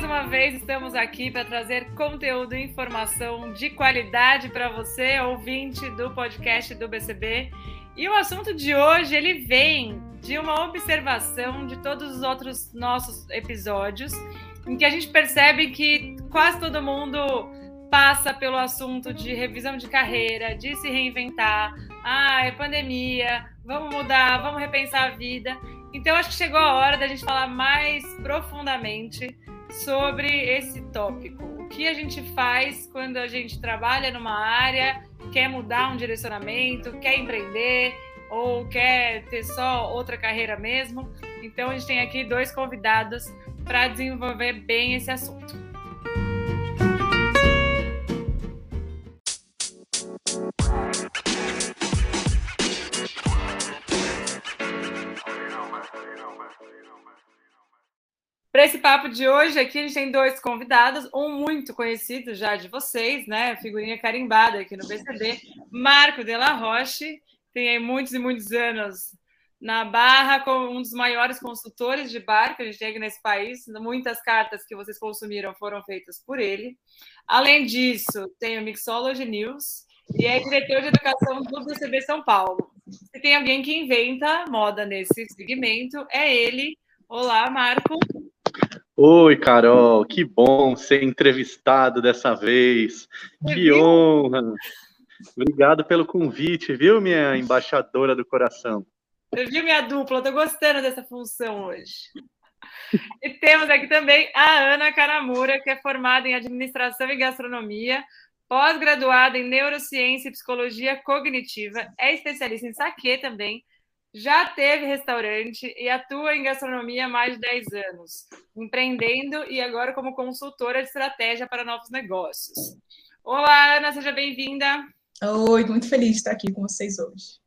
Mais uma vez estamos aqui para trazer conteúdo e informação de qualidade para você, ouvinte do podcast do BCB. E o assunto de hoje ele vem de uma observação de todos os outros nossos episódios, em que a gente percebe que quase todo mundo passa pelo assunto de revisão de carreira, de se reinventar. Ah, é pandemia, vamos mudar, vamos repensar a vida. Então, acho que chegou a hora da gente falar mais profundamente sobre esse tópico. O que a gente faz quando a gente trabalha numa área, quer mudar um direcionamento, quer empreender ou quer ter só outra carreira mesmo. Então, a gente tem aqui dois convidados para desenvolver bem esse assunto. Para esse papo de hoje aqui, a gente tem dois convidados, um muito conhecido já de vocês, né? Figurinha carimbada aqui no BCB, Marco Della Roche, tem aí muitos e muitos anos na Barra, como um dos maiores consultores de bar que a gente tem aqui nesse país. Muitas cartas que vocês consumiram foram feitas por ele. Além disso, tem o Mixology News e é diretor de educação do BCB São Paulo. Se tem alguém que inventa moda nesse segmento, é ele. Olá, Marco. Oi, Carol, que bom ser entrevistado dessa vez. Que honra. Obrigado pelo convite, viu, minha embaixadora do coração? Você viu minha dupla? Estou gostando dessa função hoje. E temos aqui também a Ana Caramura, que é formada em Administração e Gastronomia, pós-graduada em Neurociência e Psicologia Cognitiva, é especialista em saque também, já teve restaurante e atua em gastronomia há mais de 10 anos, empreendendo e agora como consultora de estratégia para novos negócios. Olá, Ana, seja bem-vinda. Oi, muito feliz de estar aqui com vocês hoje.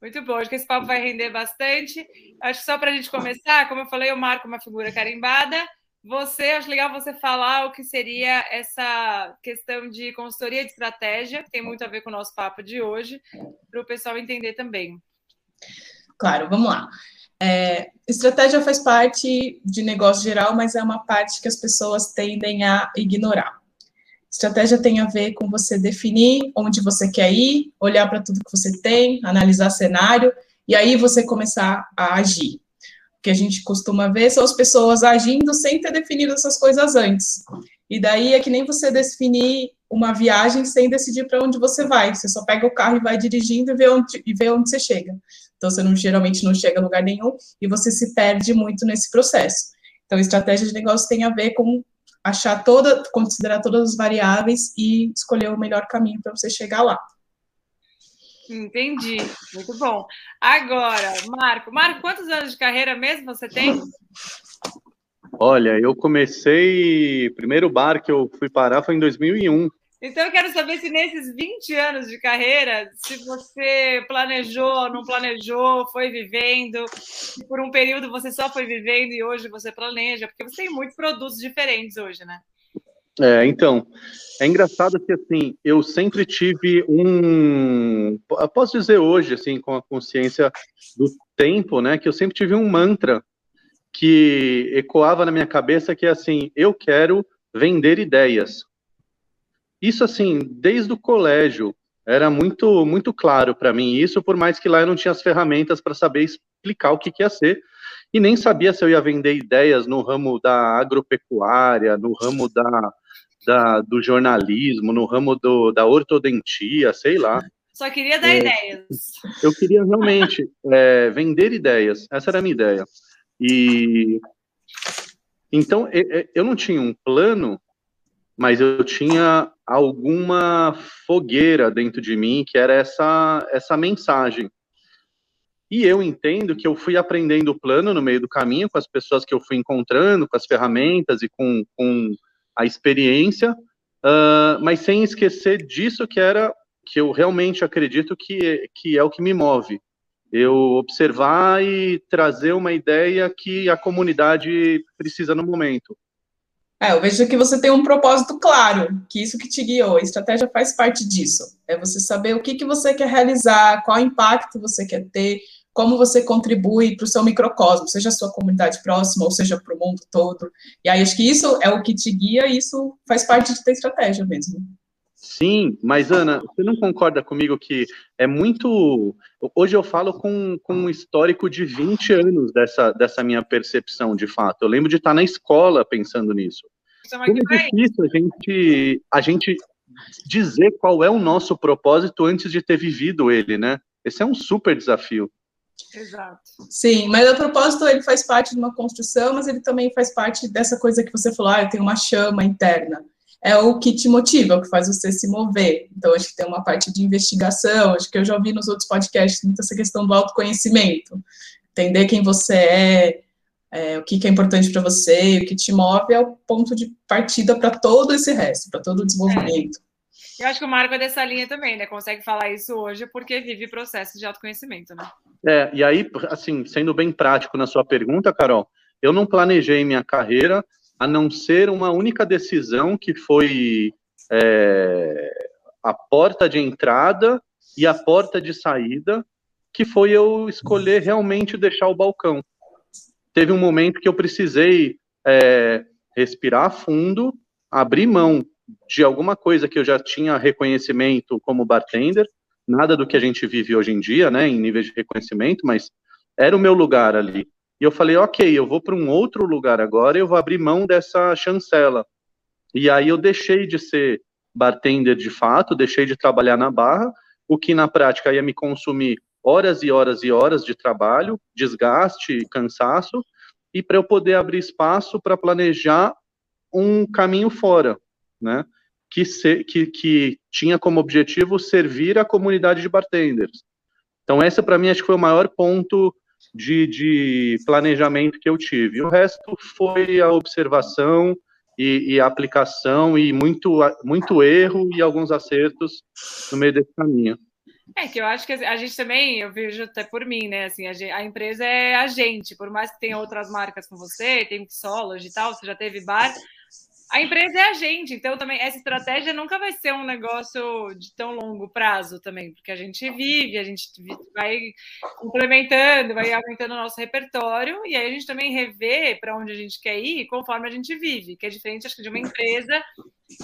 Muito bom, acho que esse papo vai render bastante. Acho que só para a gente começar, como eu falei, eu marco uma figura carimbada. Você, acho legal você falar o que seria essa questão de consultoria de estratégia, que tem muito a ver com o nosso papo de hoje, para o pessoal entender também. Claro, vamos lá. É, estratégia faz parte de negócio geral, mas é uma parte que as pessoas tendem a ignorar. Estratégia tem a ver com você definir onde você quer ir, olhar para tudo que você tem, analisar cenário, e aí você começar a agir. O que a gente costuma ver são as pessoas agindo sem ter definido essas coisas antes. E daí é que nem você definir uma viagem sem decidir para onde você vai. Você só pega o carro e vai dirigindo e vê onde, e vê onde você chega. Então, você não, geralmente não chega a lugar nenhum e você se perde muito nesse processo. Então, estratégia de negócio tem a ver com achar toda, considerar todas as variáveis e escolher o melhor caminho para você chegar lá. Entendi, muito bom. Agora, Marco, Marco, quantos anos de carreira mesmo você tem? Olha, eu comecei, primeiro bar que eu fui parar foi em 2001. Então, eu quero saber se nesses 20 anos de carreira, se você planejou, não planejou, foi vivendo, se por um período você só foi vivendo e hoje você planeja, porque você tem muitos produtos diferentes hoje, né? É, então, é engraçado que, assim, eu sempre tive um, posso dizer hoje, assim, com a consciência do tempo, né, que eu sempre tive um mantra que ecoava na minha cabeça, que é assim, eu quero vender ideias. Isso, assim, desde o colégio, era muito muito claro para mim isso, por mais que lá eu não tinha as ferramentas para saber explicar o que, que ia ser, e nem sabia se eu ia vender ideias no ramo da agropecuária, no ramo da, da do jornalismo, no ramo do, da ortodontia, sei lá. Só queria dar é, ideias. Eu queria realmente é, vender ideias, essa era a minha ideia. E então eu não tinha um plano mas eu tinha alguma fogueira dentro de mim que era essa essa mensagem. E eu entendo que eu fui aprendendo o plano no meio do caminho com as pessoas que eu fui encontrando, com as ferramentas e com, com a experiência, uh, mas sem esquecer disso que era que eu realmente acredito que, que é o que me move. Eu observar e trazer uma ideia que a comunidade precisa no momento. É, eu vejo que você tem um propósito claro, que isso que te guiou, a estratégia faz parte disso. É você saber o que, que você quer realizar, qual impacto você quer ter, como você contribui para o seu microcosmo, seja a sua comunidade próxima ou seja para o mundo todo. E aí acho que isso é o que te guia e isso faz parte ter estratégia mesmo. Sim, mas Ana, você não concorda comigo que é muito. Hoje eu falo com, com um histórico de 20 anos dessa, dessa minha percepção, de fato. Eu lembro de estar na escola pensando nisso. Como é difícil a gente, a gente dizer qual é o nosso propósito antes de ter vivido ele, né? Esse é um super desafio. Exato. Sim, mas o propósito ele faz parte de uma construção, mas ele também faz parte dessa coisa que você falou, ah, eu tenho uma chama interna. É o que te motiva, o que faz você se mover. Então, acho que tem uma parte de investigação, acho que eu já ouvi nos outros podcasts muito essa questão do autoconhecimento. Entender quem você é, é o que, que é importante para você, o que te move é o ponto de partida para todo esse resto, para todo o desenvolvimento. É. Eu acho que o Marco é dessa linha também, né? Consegue falar isso hoje porque vive processo de autoconhecimento, né? É, e aí, assim, sendo bem prático na sua pergunta, Carol, eu não planejei minha carreira a não ser uma única decisão que foi é, a porta de entrada e a porta de saída, que foi eu escolher realmente deixar o balcão. Teve um momento que eu precisei é, respirar fundo, abrir mão de alguma coisa que eu já tinha reconhecimento como bartender, nada do que a gente vive hoje em dia, né, em nível de reconhecimento, mas era o meu lugar ali. E eu falei, ok, eu vou para um outro lugar agora, eu vou abrir mão dessa chancela. E aí eu deixei de ser bartender de fato, deixei de trabalhar na barra, o que na prática ia me consumir horas e horas e horas de trabalho, desgaste, cansaço, e para eu poder abrir espaço para planejar um caminho fora, né? Que, se, que, que tinha como objetivo servir a comunidade de bartenders. Então, essa para mim acho que foi o maior ponto de, de planejamento que eu tive. O resto foi a observação e, e, a aplicação e muito, muito erro e alguns acertos no meio desse caminho. É que eu acho que a gente também, eu vejo até por mim, né? Assim, a, gente, a empresa é a gente, por mais que tenha outras marcas com você, tem solos e tal, você já teve bar, a empresa é a gente, então também essa estratégia nunca vai ser um negócio de tão longo prazo também, porque a gente vive, a gente vai complementando, vai aumentando o nosso repertório e aí a gente também revê para onde a gente quer ir conforme a gente vive, que é diferente acho que de uma empresa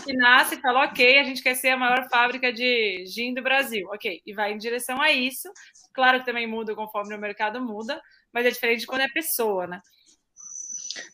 que nasce e fala, ok, a gente quer ser a maior fábrica de gin do Brasil, ok, e vai em direção a isso. Claro que também muda conforme o mercado muda, mas é diferente quando é pessoa, né?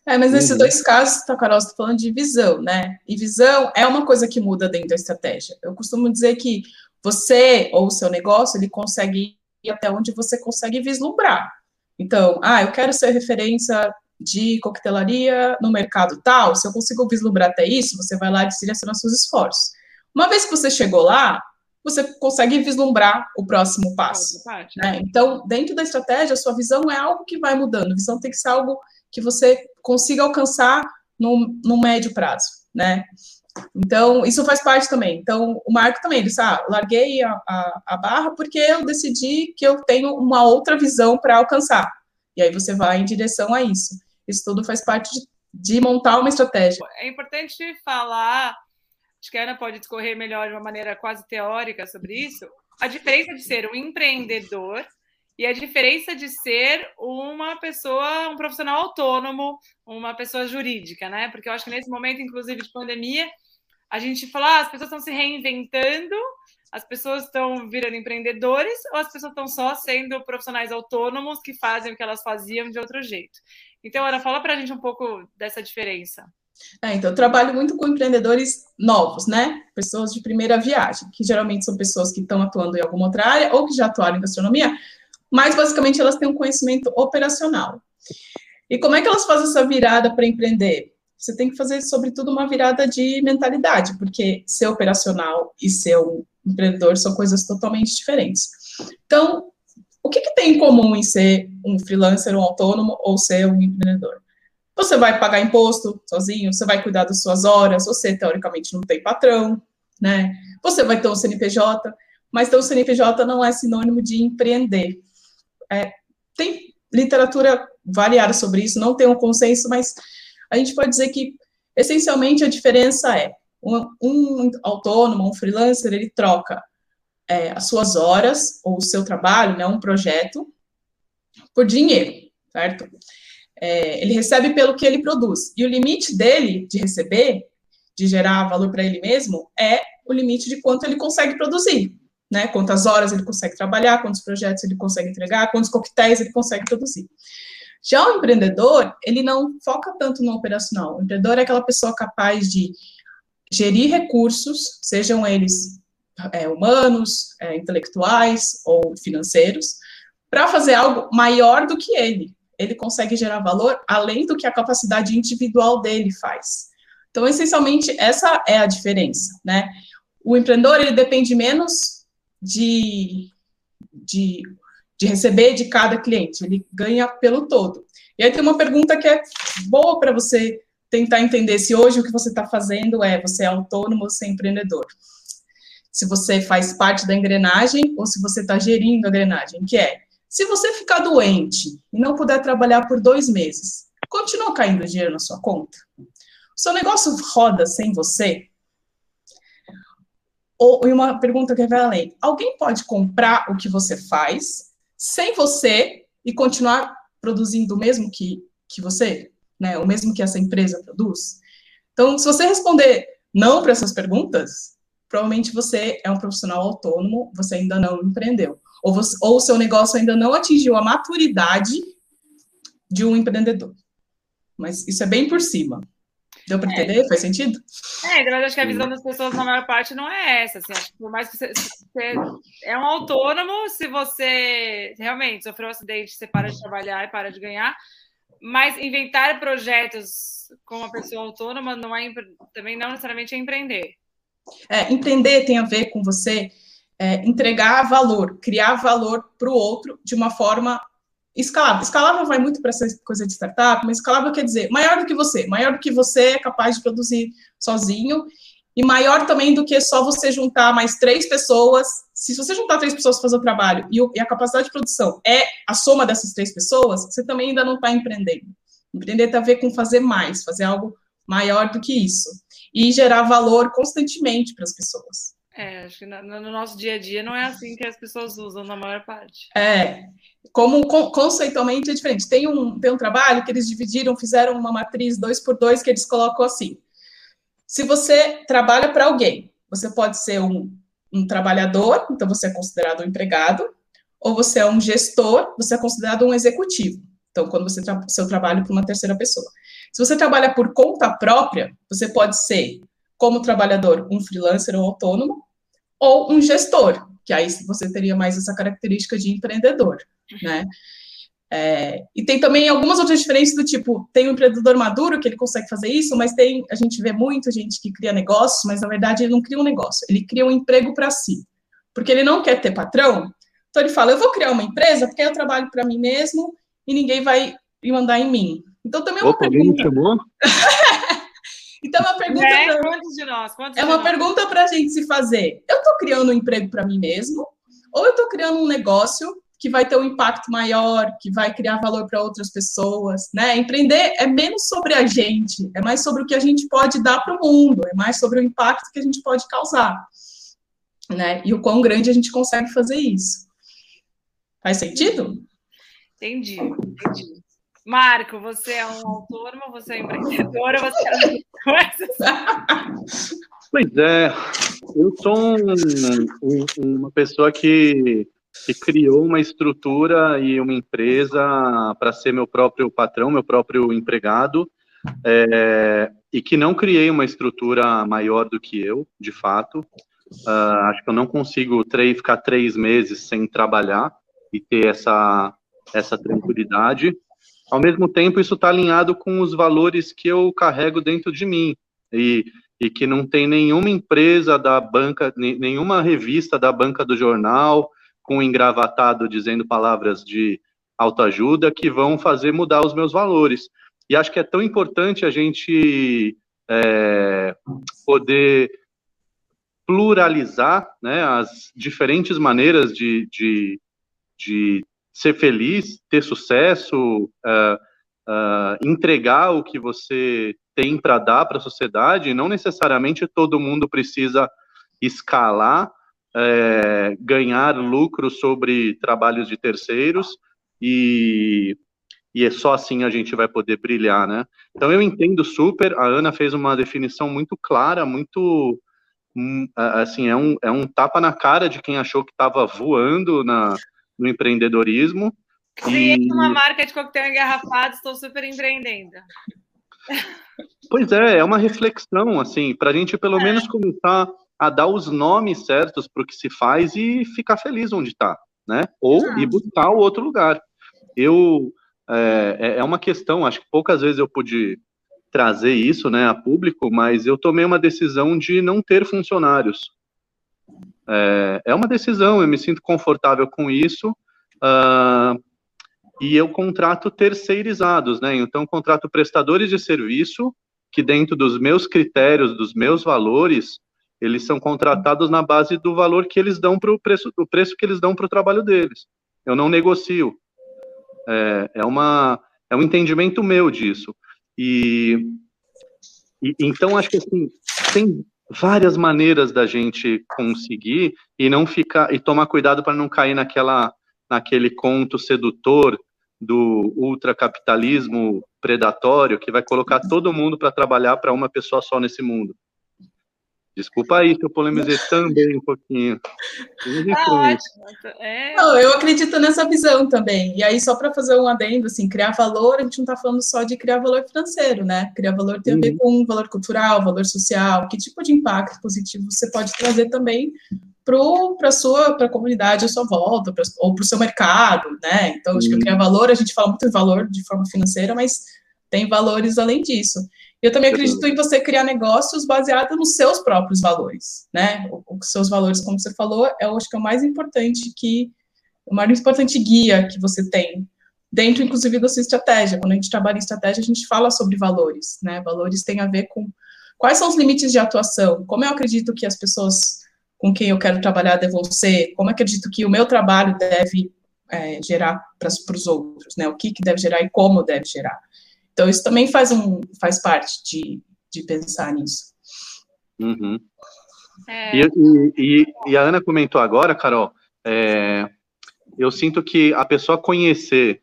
É, mas nesses uhum. dois casos, tá, Carol, você está falando de visão, né? E visão é uma coisa que muda dentro da estratégia. Eu costumo dizer que você ou o seu negócio, ele consegue ir até onde você consegue vislumbrar. Então, ah, eu quero ser referência de coquetelaria no mercado tal. Se eu consigo vislumbrar até isso, você vai lá e direciona seus esforços. Uma vez que você chegou lá, você consegue vislumbrar o próximo passo. Né? Então, dentro da estratégia, a sua visão é algo que vai mudando. A visão tem que ser algo que você consiga alcançar no, no médio prazo, né? Então, isso faz parte também. Então, o Marco também, ele disse, ah, larguei a, a, a barra porque eu decidi que eu tenho uma outra visão para alcançar. E aí você vai em direção a isso. Isso tudo faz parte de, de montar uma estratégia. É importante falar, acho que a Ana pode discorrer melhor de uma maneira quase teórica sobre isso, a diferença de ser um empreendedor e a diferença de ser uma pessoa, um profissional autônomo, uma pessoa jurídica, né? Porque eu acho que nesse momento, inclusive de pandemia, a gente fala, ah, as pessoas estão se reinventando, as pessoas estão virando empreendedores ou as pessoas estão só sendo profissionais autônomos que fazem o que elas faziam de outro jeito. Então, Ana, fala para a gente um pouco dessa diferença. É, então, eu trabalho muito com empreendedores novos, né? Pessoas de primeira viagem, que geralmente são pessoas que estão atuando em alguma outra área ou que já atuaram em gastronomia, mas basicamente elas têm um conhecimento operacional. E como é que elas fazem essa virada para empreender? Você tem que fazer, sobretudo, uma virada de mentalidade, porque ser operacional e ser um empreendedor são coisas totalmente diferentes. Então, o que, que tem em comum em ser um freelancer, um autônomo ou ser um empreendedor? Você vai pagar imposto sozinho, você vai cuidar das suas horas, você teoricamente não tem patrão, né? Você vai ter um CNPJ, mas ter um CNPJ não é sinônimo de empreender. É, tem literatura variada sobre isso, não tem um consenso, mas a gente pode dizer que Essencialmente, a diferença é um, um autônomo, um freelancer, ele troca é, as suas horas ou o seu trabalho, né, um projeto, por dinheiro, certo? É, ele recebe pelo que ele produz. E o limite dele de receber, de gerar valor para ele mesmo, é o limite de quanto ele consegue produzir. Né? Quantas horas ele consegue trabalhar, quantos projetos ele consegue entregar, quantos coquetéis ele consegue produzir. Já o empreendedor, ele não foca tanto no operacional. O empreendedor é aquela pessoa capaz de gerir recursos, sejam eles é, humanos, é, intelectuais ou financeiros, para fazer algo maior do que ele. Ele consegue gerar valor além do que a capacidade individual dele faz. Então, essencialmente, essa é a diferença, né? O empreendedor, ele depende menos de, de, de receber de cada cliente, ele ganha pelo todo. E aí tem uma pergunta que é boa para você tentar entender se hoje o que você está fazendo é você é autônomo ou você é empreendedor se você faz parte da engrenagem ou se você está gerindo a engrenagem, que é, se você ficar doente e não puder trabalhar por dois meses, continua caindo dinheiro na sua conta? O seu negócio roda sem você? Ou e uma pergunta que vai além: alguém pode comprar o que você faz sem você e continuar produzindo o mesmo que, que você, né? O mesmo que essa empresa produz? Então, se você responder não para essas perguntas, provavelmente você é um profissional autônomo, você ainda não empreendeu. Ou, você, ou o seu negócio ainda não atingiu a maturidade de um empreendedor. Mas isso é bem por cima. Deu para é. entender? Faz sentido? É, então, acho que a visão das pessoas, na maior parte, não é essa. Assim, acho que por mais que você, você, é um autônomo, se você realmente sofreu um acidente, você para de trabalhar e para de ganhar. Mas inventar projetos com uma pessoa autônoma não é também não necessariamente é empreender. É, empreender tem a ver com você é, entregar valor, criar valor para o outro de uma forma escalável. Escalável vai muito para essa coisa de startup, mas escalável quer dizer maior do que você, maior do que você é capaz de produzir sozinho e maior também do que só você juntar mais três pessoas. Se você juntar três pessoas para fazer o trabalho e, o, e, a capacidade de produção é a soma dessas três pessoas, você também ainda não está empreendendo. Empreender tem a ver com fazer mais, fazer algo maior do que isso e gerar valor constantemente para as pessoas. É, acho que no, no, nosso dia a dia não é assim que as pessoas usam na maior parte. É, como conceitualmente é diferente. Tem um, tem um trabalho que eles dividiram, fizeram uma matriz dois por dois que eles colocam assim. Se você trabalha para alguém, você pode ser um, um trabalhador, então você é considerado um empregado, ou você é um gestor, você é considerado um executivo. Então, quando você tra seu trabalho para uma terceira pessoa. Se você trabalha por conta própria, você pode ser, como trabalhador, um freelancer ou autônomo, ou um gestor, que aí você teria mais essa característica de empreendedor, né? É, e tem também algumas outras diferenças do tipo, tem o um empreendedor maduro que ele consegue fazer isso, mas tem, a gente vê muito gente que cria negócios, mas na verdade ele não cria um negócio, ele cria um emprego para si, porque ele não quer ter patrão, então ele fala, eu vou criar uma empresa porque eu trabalho para mim mesmo e ninguém vai mandar em mim. Então também é uma Opa, pergunta. chamou? então é uma pergunta. É, pra... quantos de nós? Quantos é uma nós? pergunta para a gente se fazer. Eu estou criando um emprego para mim mesmo, ou eu estou criando um negócio que vai ter um impacto maior, que vai criar valor para outras pessoas, né? Empreender é menos sobre a gente, é mais sobre o que a gente pode dar para o mundo, é mais sobre o impacto que a gente pode causar, né? E o quão grande a gente consegue fazer isso. Faz sentido? Entendi, entendi. Marco, você é um autônomo, você é empreendedor ou você é coisas? Pois é, eu sou um, um, uma pessoa que, que criou uma estrutura e uma empresa para ser meu próprio patrão, meu próprio empregado, é, e que não criei uma estrutura maior do que eu, de fato. Uh, acho que eu não consigo três, ficar três meses sem trabalhar e ter essa, essa tranquilidade. Ao mesmo tempo, isso está alinhado com os valores que eu carrego dentro de mim e, e que não tem nenhuma empresa da banca, nenhuma revista da banca do jornal com engravatado dizendo palavras de autoajuda que vão fazer mudar os meus valores. E acho que é tão importante a gente é, poder pluralizar né, as diferentes maneiras de, de, de ser feliz, ter sucesso, uh, uh, entregar o que você tem para dar para a sociedade, não necessariamente todo mundo precisa escalar, é, ganhar lucro sobre trabalhos de terceiros e, e é só assim a gente vai poder brilhar, né? Então eu entendo super, a Ana fez uma definição muito clara, muito hum, assim, é um, é um tapa na cara de quem achou que estava voando na, no empreendedorismo. Criei e... uma marca de coquetel engarrafado, estou super empreendendo. Pois é, é uma reflexão, assim, para a gente pelo é. menos começar a dar os nomes certos para o que se faz e ficar feliz onde está, né? Ou ah. ir buscar o outro lugar. Eu é, é, é uma questão, acho que poucas vezes eu pude trazer isso, né, a público, mas eu tomei uma decisão de não ter funcionários. É, é uma decisão, eu me sinto confortável com isso. Uh, e eu contrato terceirizados, né? Então, contrato prestadores de serviço que, dentro dos meus critérios, dos meus valores, eles são contratados na base do valor que eles dão para o preço, do preço que eles dão para o trabalho deles. Eu não negocio. É, é, uma, é um entendimento meu disso. E, e então acho que assim tem várias maneiras da gente conseguir e não ficar e tomar cuidado para não cair naquela naquele conto sedutor do ultracapitalismo predatório que vai colocar todo mundo para trabalhar para uma pessoa só nesse mundo. Desculpa aí que eu polemizei também um pouquinho. Ah, é... Não, eu acredito nessa visão também. E aí, só para fazer um adendo, assim, criar valor, a gente não está falando só de criar valor financeiro, né? Criar valor tem a ver uhum. com valor cultural, valor social, que tipo de impacto positivo você pode trazer também para a sua pra comunidade à sua volta, pra, ou para o seu mercado, né? Então, acho que criar valor, a gente fala muito de valor de forma financeira, mas tem valores além disso. Eu também acredito em você criar negócios baseados nos seus próprios valores, né? Os seus valores, como você falou, eu acho que é o mais importante que o mais importante guia que você tem dentro, inclusive, da sua estratégia. Quando a gente trabalha em estratégia, a gente fala sobre valores, né? Valores têm a ver com quais são os limites de atuação, como eu acredito que as pessoas com quem eu quero trabalhar devem ser, como eu acredito que o meu trabalho deve é, gerar para os outros, né? O que, que deve gerar e como deve gerar. Então, isso também faz, um, faz parte de, de pensar nisso. Uhum. É... E, e, e, a Ana comentou agora, Carol, é, eu sinto que a pessoa conhecer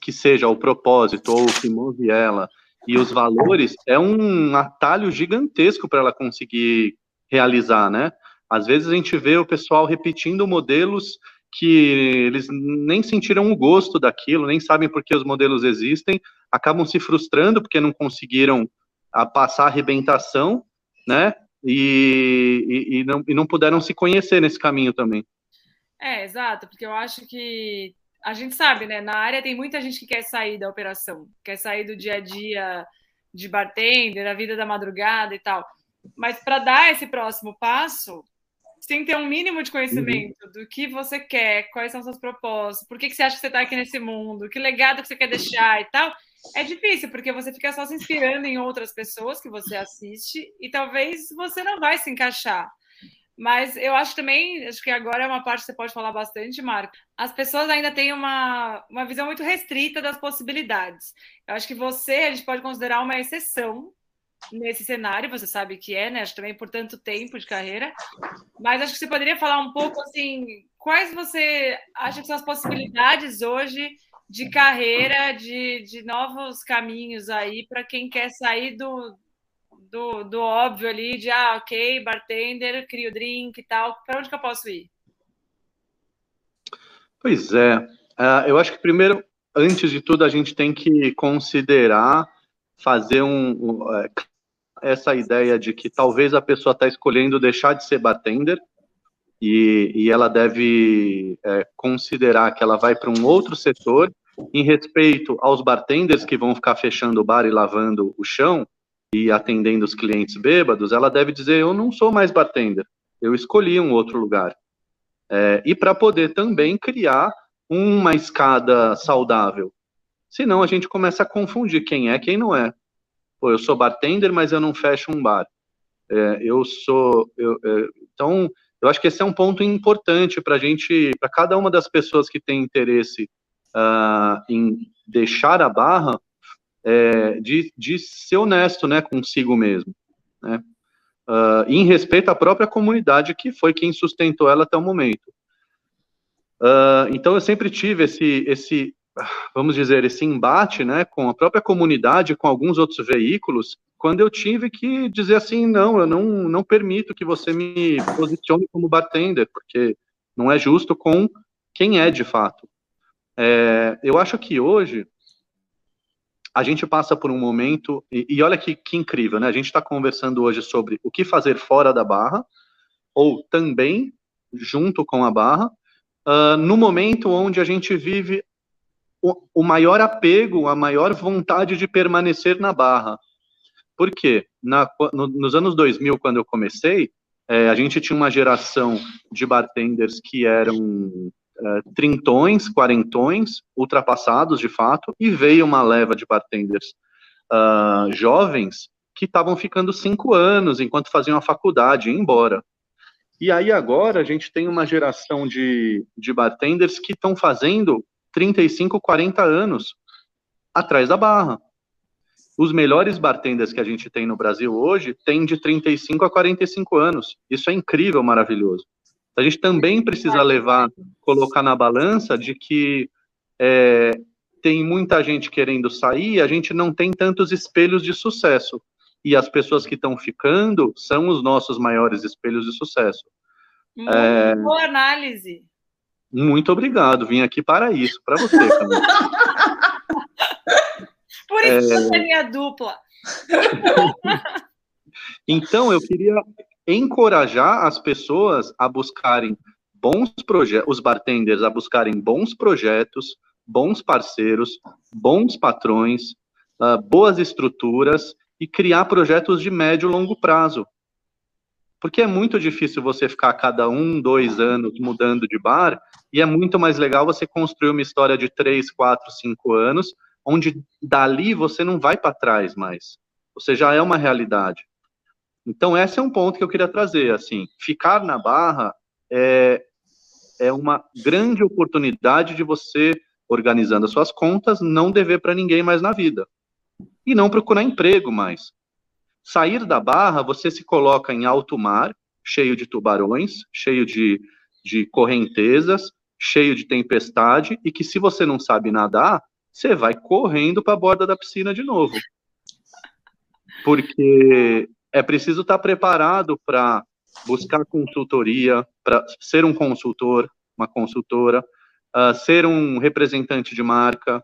que seja o propósito ou o que move ela e os valores é um atalho gigantesco para ela conseguir realizar, né? Às vezes a gente vê o pessoal repetindo modelos que eles nem sentiram o gosto daquilo, nem sabem por que os modelos existem, acabam se frustrando porque não conseguiram a passar a arrebentação, né? E, e, e, não, e não puderam se conhecer nesse caminho também. É, exato, porque eu acho que a gente sabe, né? Na área tem muita gente que quer sair da operação, quer sair do dia a dia de bartender, da vida da madrugada e tal. Mas para dar esse próximo passo, você tem que ter um mínimo de conhecimento uhum. do que você quer, quais são seus propósitos, por que, que você acha que você está aqui nesse mundo, que legado que você quer deixar e tal. É difícil, porque você fica só se inspirando em outras pessoas que você assiste e talvez você não vai se encaixar. Mas eu acho também, acho que agora é uma parte que você pode falar bastante, Marco. As pessoas ainda têm uma, uma visão muito restrita das possibilidades. Eu acho que você, a gente pode considerar uma exceção nesse cenário, você sabe que é, né? Acho também por tanto tempo de carreira. Mas acho que você poderia falar um pouco assim, quais você acha que são as possibilidades hoje de carreira, de, de novos caminhos aí para quem quer sair do, do, do óbvio ali, de ah, ok, bartender, crio drink e tal. Para onde que eu posso ir? Pois é. Uh, eu acho que primeiro, antes de tudo, a gente tem que considerar fazer um, um é, essa ideia de que talvez a pessoa está escolhendo deixar de ser bartender e, e ela deve é, considerar que ela vai para um outro setor em respeito aos bartenders que vão ficar fechando o bar e lavando o chão e atendendo os clientes bêbados, ela deve dizer: Eu não sou mais bartender, eu escolhi um outro lugar. É, e para poder também criar uma escada saudável. Senão a gente começa a confundir quem é quem não é. Pô, eu sou bartender, mas eu não fecho um bar. É, eu sou. Eu, é, então, eu acho que esse é um ponto importante para a gente, para cada uma das pessoas que tem interesse uh, em deixar a barra, é, de, de ser honesto, né, consigo mesmo, né, uh, em respeito à própria comunidade que foi quem sustentou ela até o momento. Uh, então eu sempre tive esse, esse, vamos dizer, esse embate, né, com a própria comunidade, com alguns outros veículos, quando eu tive que dizer assim, não, eu não, não permito que você me posicione como bartender, porque não é justo com quem é de fato. É, eu acho que hoje a gente passa por um momento, e, e olha que, que, incrível, né? A gente está conversando hoje sobre o que fazer fora da barra, ou também junto com a barra, uh, no momento onde a gente vive o, maior apego, a maior vontade de permanecer na barra. Por quê? Na, no, nos anos 2000, quando eu comecei, é, a gente tinha uma geração de bartenders que eram uh, trintões, quarentões, ultrapassados de fato, e veio uma leva de bartenders uh, jovens que estavam ficando cinco anos enquanto faziam a faculdade, e embora. E aí agora a gente tem uma geração de, de bartenders que estão fazendo 35, 40 anos atrás da barra. Os melhores bartenders que a gente tem no Brasil hoje têm de 35 a 45 anos. Isso é incrível, maravilhoso. A gente também precisa levar, colocar na balança de que é, tem muita gente querendo sair, a gente não tem tantos espelhos de sucesso. E as pessoas que estão ficando são os nossos maiores espelhos de sucesso. Muito é, boa análise. Muito obrigado, vim aqui para isso, para você, Por isso é... é minha dupla. então, eu queria encorajar as pessoas a buscarem bons projetos, os bartenders a buscarem bons projetos, bons parceiros, bons patrões, uh, boas estruturas e criar projetos de médio e longo prazo. Porque é muito difícil você ficar cada um, dois anos mudando de bar, e é muito mais legal você construir uma história de três, quatro, cinco anos, onde dali você não vai para trás mais. Você já é uma realidade. Então, esse é um ponto que eu queria trazer, assim, ficar na barra é, é uma grande oportunidade de você, organizando as suas contas, não dever para ninguém mais na vida. E não procurar emprego mais. Sair da barra, você se coloca em alto mar, cheio de tubarões, cheio de, de correntezas, cheio de tempestade, e que se você não sabe nadar, você vai correndo para a borda da piscina de novo. Porque é preciso estar preparado para buscar consultoria, para ser um consultor, uma consultora, uh, ser um representante de marca,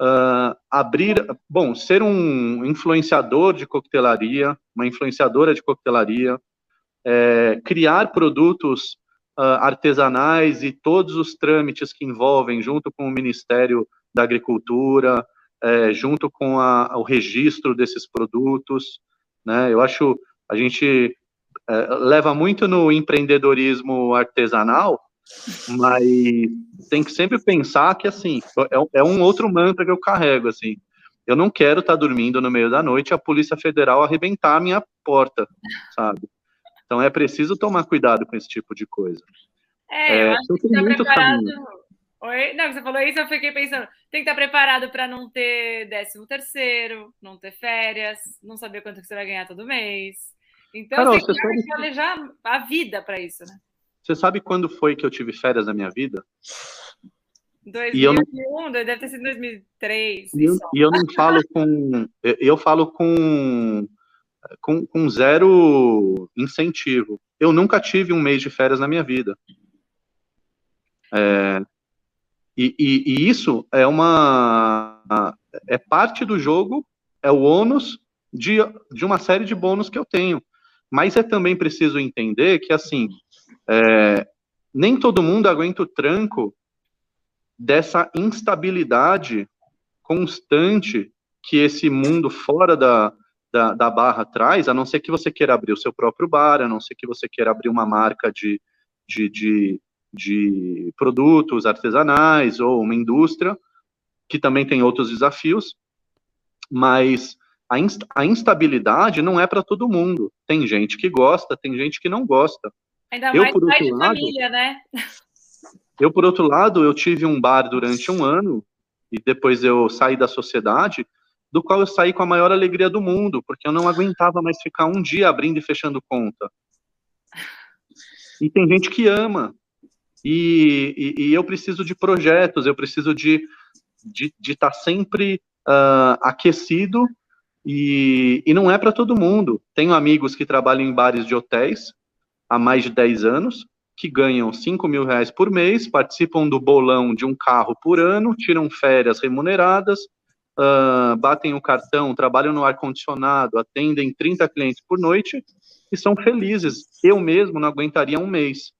uh, abrir, bom, ser um influenciador de coquetelaria, uma influenciadora de coquetelaria, é, criar produtos artesanais e todos os trâmites que envolvem, junto com o Ministério da Agricultura, é, junto com a, o registro desses produtos, né? Eu acho a gente é, leva muito no empreendedorismo artesanal, mas tem que sempre pensar que assim é, é um outro mantra que eu carrego assim. Eu não quero estar tá dormindo no meio da noite e a Polícia Federal arrebentar a minha porta, sabe? Então é preciso tomar cuidado com esse tipo de coisa. É, é eu acho que tá preparado. Oi? Não, você falou isso, eu fiquei pensando, tem que estar preparado para não ter décimo terceiro, não ter férias, não saber quanto que você vai ganhar todo mês. Então, Carol, você tem que planejar a vida para isso, né? Você sabe quando foi que eu tive férias na minha vida? 2001, não... deve ter sido 2003. E eu, e eu não falo com. Eu falo com, com, com zero incentivo. Eu nunca tive um mês de férias na minha vida. É, e, e, e, isso é uma é parte do jogo, é o ônus de, de uma série de bônus que eu tenho. Mas é também preciso entender que assim é, nem todo mundo aguenta o tranco dessa instabilidade constante que esse mundo fora da, da, da, barra traz, a não ser que você queira abrir o seu próprio bar, a não ser que você queira abrir uma marca de, de, de de produtos artesanais ou uma indústria, que também tem outros desafios, mas a, inst a instabilidade não é para todo mundo. Tem gente que gosta, tem gente que não gosta. Ainda eu, mais por outro lado, família, né? Eu, por outro lado, eu tive um bar durante um ano, e depois eu saí da sociedade, do qual eu saí com a maior alegria do mundo, porque eu não aguentava mais ficar um dia abrindo e fechando conta. E tem gente que ama. E, e, e eu preciso de projetos, eu preciso de estar de, tá sempre uh, aquecido e, e não é para todo mundo. Tenho amigos que trabalham em bares de hotéis há mais de 10 anos, que ganham 5 mil reais por mês, participam do bolão de um carro por ano, tiram férias remuneradas, uh, batem o cartão, trabalham no ar-condicionado, atendem 30 clientes por noite e são felizes. Eu mesmo não aguentaria um mês,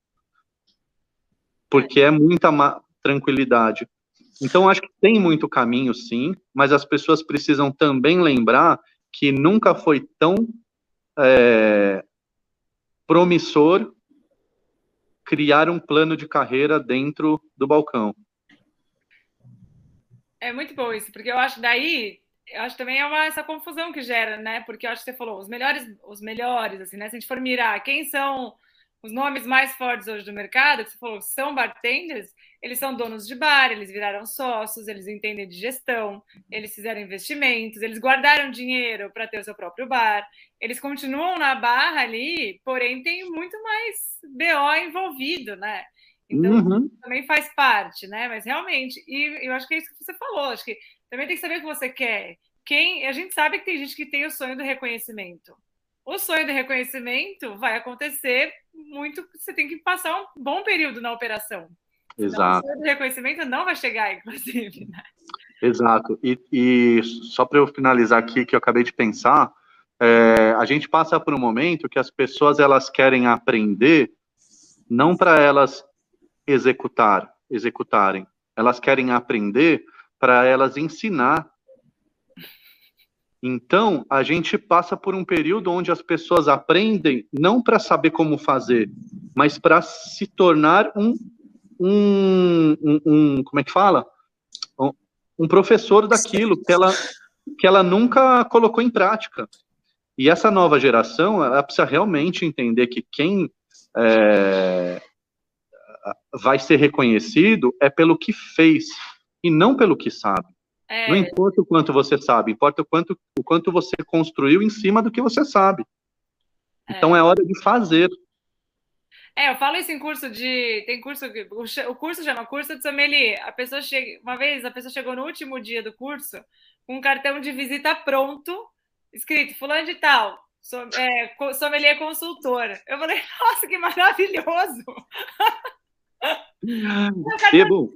porque é muita tranquilidade. Então, acho que tem muito caminho, sim, mas as pessoas precisam também lembrar que nunca foi tão é, promissor criar um plano de carreira dentro do balcão. É muito bom isso, porque eu acho daí, eu acho também é uma, essa confusão que gera, né? Porque eu acho que você falou, os melhores, os melhores, assim, né? Se a gente for mirar quem são os nomes mais fortes hoje do mercado, que você falou, são bartenders, eles são donos de bar, eles viraram sócios, eles entendem de gestão, eles fizeram investimentos, eles guardaram dinheiro para ter o seu próprio bar, eles continuam na barra ali, porém tem muito mais BO envolvido, né? Então uhum. também faz parte, né? Mas realmente, e eu acho que é isso que você falou, acho que também tem que saber o que você quer. Quem, a gente sabe que tem gente que tem o sonho do reconhecimento. O sonho do reconhecimento vai acontecer muito, você tem que passar um bom período na operação. Exato. Então, o reconhecimento não vai chegar, inclusive. Né? Exato. E, e só para eu finalizar aqui, que eu acabei de pensar, é, a gente passa por um momento que as pessoas elas querem aprender, não para elas executar, executarem, elas querem aprender para elas ensinar. Então, a gente passa por um período onde as pessoas aprendem não para saber como fazer, mas para se tornar um um, um, um como é que fala? Um, professor daquilo que ela, que ela nunca colocou em prática. E essa nova geração, ela precisa realmente entender que quem é, vai ser reconhecido é pelo que fez e não pelo que sabe. É. Não importa o quanto você sabe, importa o quanto, o quanto você construiu em cima do que você sabe. Então é, é hora de fazer. É, eu falo isso em curso de. Tem curso. O curso chama curso de sommelier. A pessoa chega. Uma vez a pessoa chegou no último dia do curso com um cartão de visita pronto, escrito fulano de tal, som, é, sommelier consultor. Eu falei, nossa, que maravilhoso! É bom.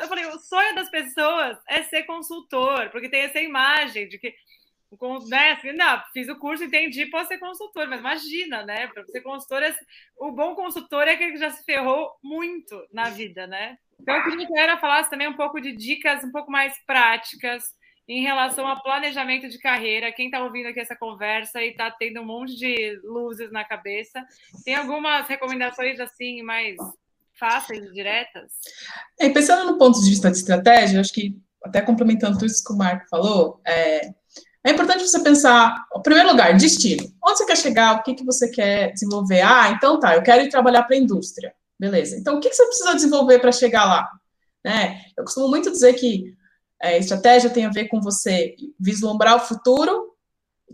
Eu falei, o sonho das pessoas é ser consultor, porque tem essa imagem de que né? Assim, não, fiz o curso, entendi, posso ser consultor, mas imagina, né? Para ser consultor, o bom consultor é aquele que já se ferrou muito na vida, né? Então, eu queria que a Era falasse também um pouco de dicas um pouco mais práticas em relação a planejamento de carreira. Quem está ouvindo aqui essa conversa e está tendo um monte de luzes na cabeça, tem algumas recomendações assim mais fáceis e diretas? É, pensando no ponto de vista de estratégia, acho que até complementando tudo isso que o Marco falou, é, é importante você pensar, em primeiro lugar, destino. Onde você quer chegar? O que, que você quer desenvolver? Ah, então tá, eu quero ir trabalhar para a indústria. Beleza. Então, o que, que você precisa desenvolver para chegar lá? Né? Eu costumo muito dizer que é, estratégia tem a ver com você vislumbrar o futuro,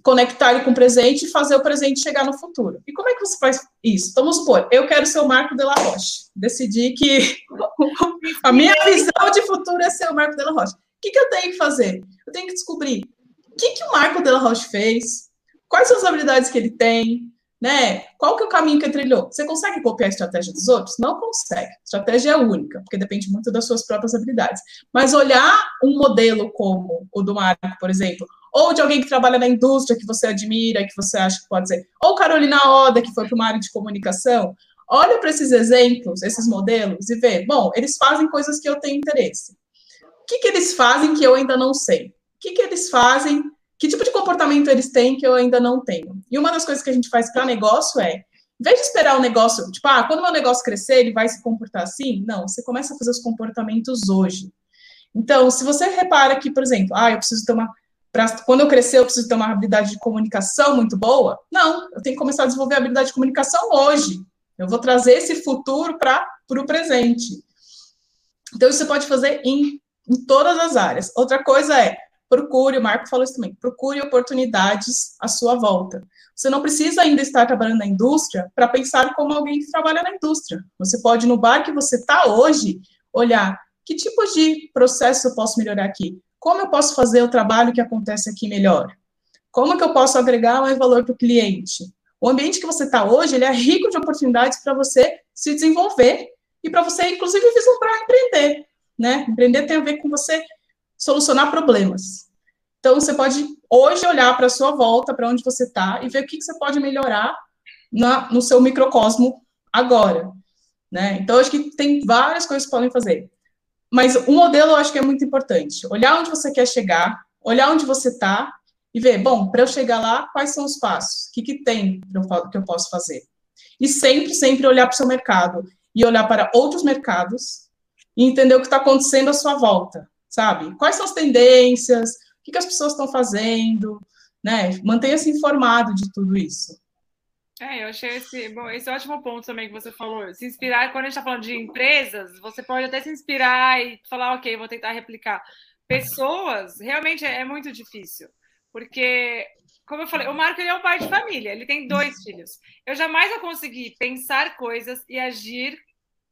conectar ele com o presente e fazer o presente chegar no futuro. E como é que você faz isso? Então, vamos supor, eu quero ser o Marco de la Roche. Decidi que a minha visão de futuro é ser o Marco de la Roche. O que, que eu tenho que fazer? Eu tenho que descobrir o que, que o Marco Della Roche fez, quais são as habilidades que ele tem, né? Qual que é o caminho que ele trilhou? Você consegue copiar a estratégia dos outros? Não consegue. A estratégia é única, porque depende muito das suas próprias habilidades. Mas olhar um modelo como o do Marco, por exemplo, ou de alguém que trabalha na indústria que você admira, que você acha que pode ser, ou Carolina Oda, que foi para uma área de comunicação, olha para esses exemplos, esses modelos, e vê, bom, eles fazem coisas que eu tenho interesse. O que, que eles fazem que eu ainda não sei? o que, que eles fazem, que tipo de comportamento eles têm que eu ainda não tenho. E uma das coisas que a gente faz para negócio é, em vez de esperar o negócio, tipo, ah, quando o meu negócio crescer, ele vai se comportar assim, não, você começa a fazer os comportamentos hoje. Então, se você repara que, por exemplo, ah, eu preciso ter uma. Quando eu crescer, eu preciso ter uma habilidade de comunicação muito boa. Não, eu tenho que começar a desenvolver a habilidade de comunicação hoje. Eu vou trazer esse futuro para o presente. Então, isso você pode fazer em, em todas as áreas. Outra coisa é, procure, o Marco falou isso também, procure oportunidades à sua volta. Você não precisa ainda estar trabalhando na indústria para pensar como alguém que trabalha na indústria. Você pode, no bar que você está hoje, olhar que tipo de processo eu posso melhorar aqui? Como eu posso fazer o trabalho que acontece aqui melhor? Como que eu posso agregar mais valor para o cliente? O ambiente que você está hoje, ele é rico de oportunidades para você se desenvolver e para você, inclusive, vislumbrar empreender, né? Empreender tem a ver com você solucionar problemas. Então, você pode hoje olhar para a sua volta, para onde você está, e ver o que, que você pode melhorar na, no seu microcosmo agora. Né? Então, acho que tem várias coisas que podem fazer. Mas o modelo eu acho que é muito importante. Olhar onde você quer chegar, olhar onde você está e ver, bom, para eu chegar lá, quais são os passos? O que, que tem que eu posso fazer? E sempre, sempre olhar para o seu mercado e olhar para outros mercados e entender o que está acontecendo à sua volta, sabe? Quais são as tendências, o que, que as pessoas estão fazendo, né? Mantenha-se informado de tudo isso. É, eu achei esse, bom, esse ótimo ponto também que você falou. Se inspirar, quando a gente está falando de empresas, você pode até se inspirar e falar, ok, vou tentar replicar. Pessoas, realmente é, é muito difícil. Porque, como eu falei, o Marco ele é um pai de família, ele tem dois filhos. Eu jamais vou conseguir pensar coisas e agir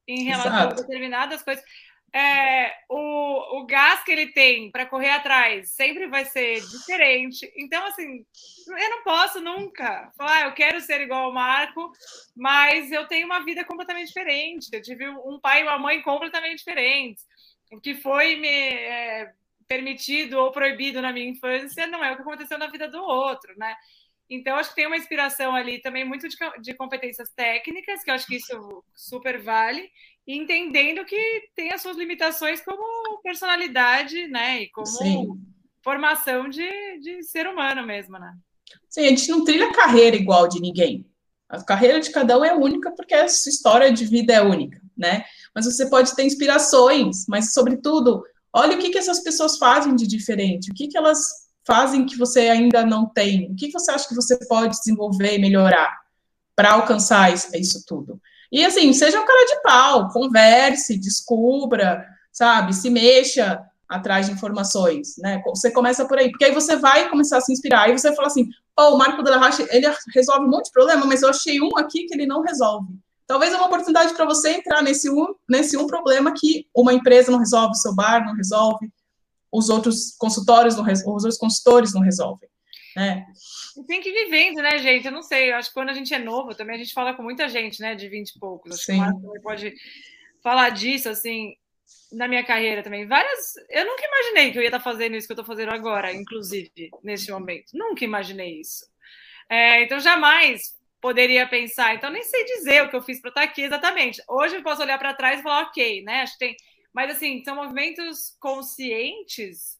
em relação Exato. a determinadas coisas é, o, o gás que ele tem para correr atrás sempre vai ser diferente. Então, assim, eu não posso nunca falar, ah, eu quero ser igual ao Marco, mas eu tenho uma vida completamente diferente. Eu tive um pai e uma mãe completamente diferentes. O que foi me é, permitido ou proibido na minha infância não é o que aconteceu na vida do outro, né? Então, acho que tem uma inspiração ali também muito de, de competências técnicas, que eu acho que isso super vale, e entendendo que tem as suas limitações como personalidade, né? E como Sim. formação de, de ser humano mesmo, né? Sim, a gente não trilha carreira igual de ninguém. A carreira de cada um é única porque a sua história de vida é única, né? Mas você pode ter inspirações, mas, sobretudo, olha o que, que essas pessoas fazem de diferente, o que, que elas fazem que você ainda não tem? O que você acha que você pode desenvolver e melhorar para alcançar isso tudo? E assim, seja um cara de pau, converse, descubra, sabe? Se mexa atrás de informações, né? Você começa por aí, porque aí você vai começar a se inspirar, e você fala assim, oh, o Marco Della Rocha, ele resolve um monte de problema, mas eu achei um aqui que ele não resolve. Talvez é uma oportunidade para você entrar nesse um, nesse um problema que uma empresa não resolve, seu bar não resolve, os outros consultórios, não, os outros consultores não resolvem. Né? Tem que ir vivendo, né, gente? Eu não sei, eu acho que quando a gente é novo, também a gente fala com muita gente, né, de 20 e poucos. Acho Sim. que o pode falar disso, assim, na minha carreira também. Várias. Eu nunca imaginei que eu ia estar fazendo isso que eu estou fazendo agora, inclusive, neste momento. Nunca imaginei isso. É, então, jamais poderia pensar. Então, nem sei dizer o que eu fiz para estar aqui exatamente. Hoje eu posso olhar para trás e falar, ok, né? Acho que tem mas, assim, são movimentos conscientes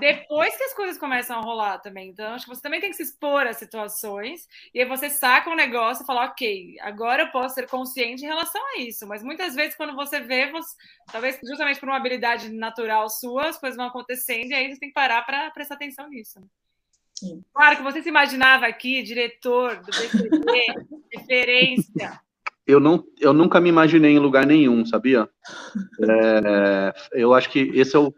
depois que as coisas começam a rolar também. Então, acho que você também tem que se expor às situações e aí você saca um negócio e fala, ok, agora eu posso ser consciente em relação a isso. Mas muitas vezes, quando você vê, você, talvez justamente por uma habilidade natural sua, as coisas vão acontecendo e aí você tem que parar para prestar atenção nisso. Sim. Claro que você se imaginava aqui, diretor do BCB, referência eu, não, eu nunca me imaginei em lugar nenhum, sabia? É, eu acho que esse é o,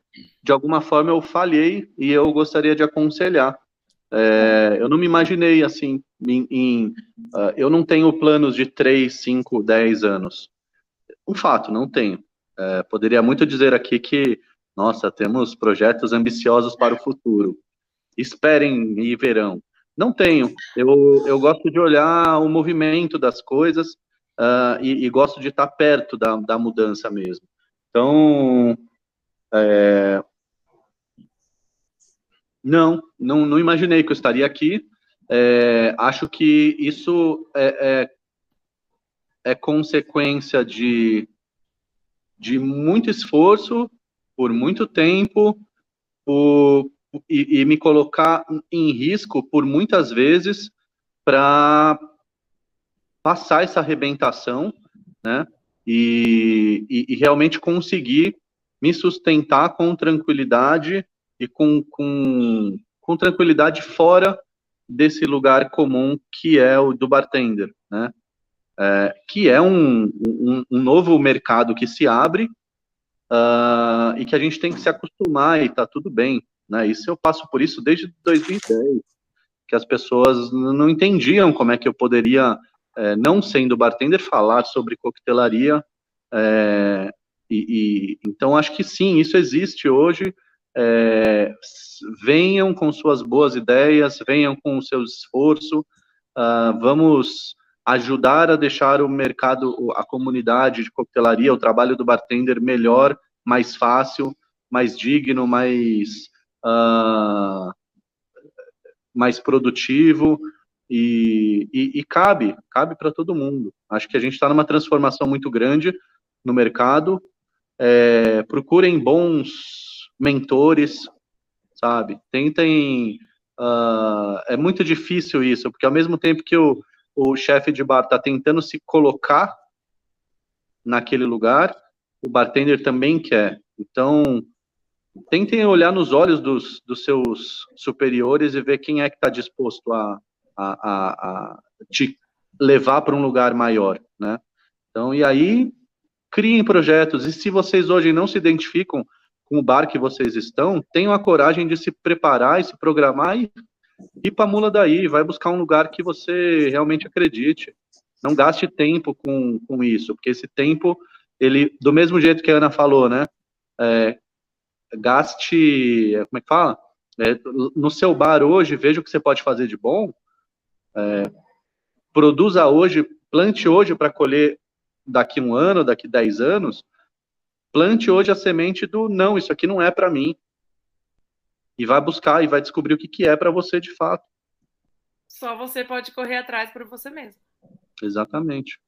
de alguma forma eu falhei e eu gostaria de aconselhar. É, eu não me imaginei assim, em, em uh, eu não tenho planos de 3, 5, 10 anos. Um fato, não tenho. É, poderia muito dizer aqui que, nossa, temos projetos ambiciosos para o futuro. Esperem e verão. Não tenho. Eu, eu gosto de olhar o movimento das coisas uh, e, e, gosto de estar perto da, da mudança mesmo. Então, é, não, não, não imaginei que eu estaria aqui. É, acho que isso é, é, é, consequência de, de muito esforço, por muito tempo, por, e, e me colocar em risco por muitas vezes para passar essa arrebentação, né? E, e, e, realmente conseguir me sustentar com tranquilidade e com, com, com tranquilidade fora desse lugar comum que é o do bartender, né? É, que é um, um, um, novo mercado que se abre uh, e que a gente tem que se acostumar e tá tudo bem. Né? Isso eu passo por isso desde 2010, que as pessoas não entendiam como é que eu poderia, é, não sendo bartender, falar sobre coquetelaria. É, e, e, então acho que sim, isso existe hoje. É, venham com suas boas ideias, venham com o seu esforço, uh, vamos ajudar a deixar o mercado, a comunidade de coquetelaria, o trabalho do bartender melhor, mais fácil, mais digno, mais uh, mais produtivo e, e, e cabe, cabe para todo mundo. Acho que a gente está numa transformação muito grande no mercado. É, procurem bons mentores, sabe? Tentem. Uh, é muito difícil isso, porque ao mesmo tempo que o, o chefe de bar está tentando se colocar naquele lugar, o bartender também quer. Então, tentem olhar nos olhos dos, dos seus superiores e ver quem é que está disposto a, a, a, a te levar para um lugar maior, né? Então, e aí, criem projetos. E se vocês hoje não se identificam com o bar que vocês estão, tenham a coragem de se preparar e se programar e ir para mula daí, vai buscar um lugar que você realmente acredite. Não gaste tempo com, com isso, porque esse tempo, ele, do mesmo jeito que a Ana falou, né? É, gaste, como é que fala? É, no seu bar hoje, veja o que você pode fazer de bom, é, produza hoje, plante hoje para colher daqui um ano, daqui dez anos, plante hoje a semente do não, isso aqui não é para mim. E vai buscar e vai descobrir o que, que é para você de fato. Só você pode correr atrás por você mesmo. Exatamente.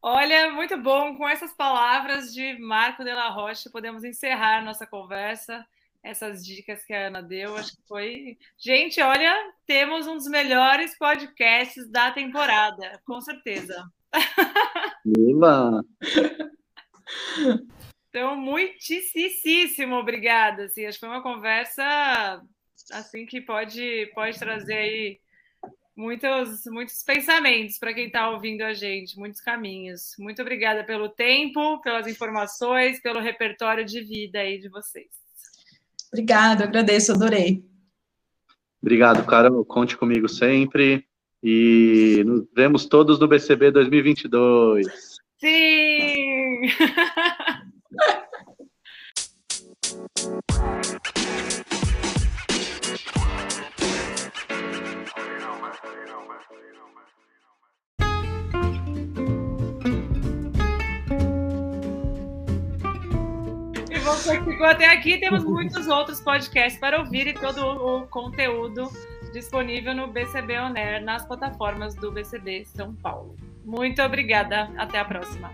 Olha, muito bom. Com essas palavras de Marco de la Rocha, podemos encerrar nossa conversa. Essas dicas que a Ana deu, acho que foi. Gente, olha, temos um dos melhores podcasts da temporada, com certeza. Viva! Então, muitíssimo obrigada. Assim, acho que foi uma conversa assim que pode, pode trazer aí muitos, muitos pensamentos para quem está ouvindo a gente, muitos caminhos. Muito obrigada pelo tempo, pelas informações, pelo repertório de vida aí de vocês. Obrigada, agradeço, adorei. Obrigado, Carol. Conte comigo sempre. E nos vemos todos no BCB 2022. Sim! E você ficou até aqui, temos muitos outros podcasts para ouvir e todo o conteúdo disponível no BCB Oner nas plataformas do BCB São Paulo. Muito obrigada, até a próxima.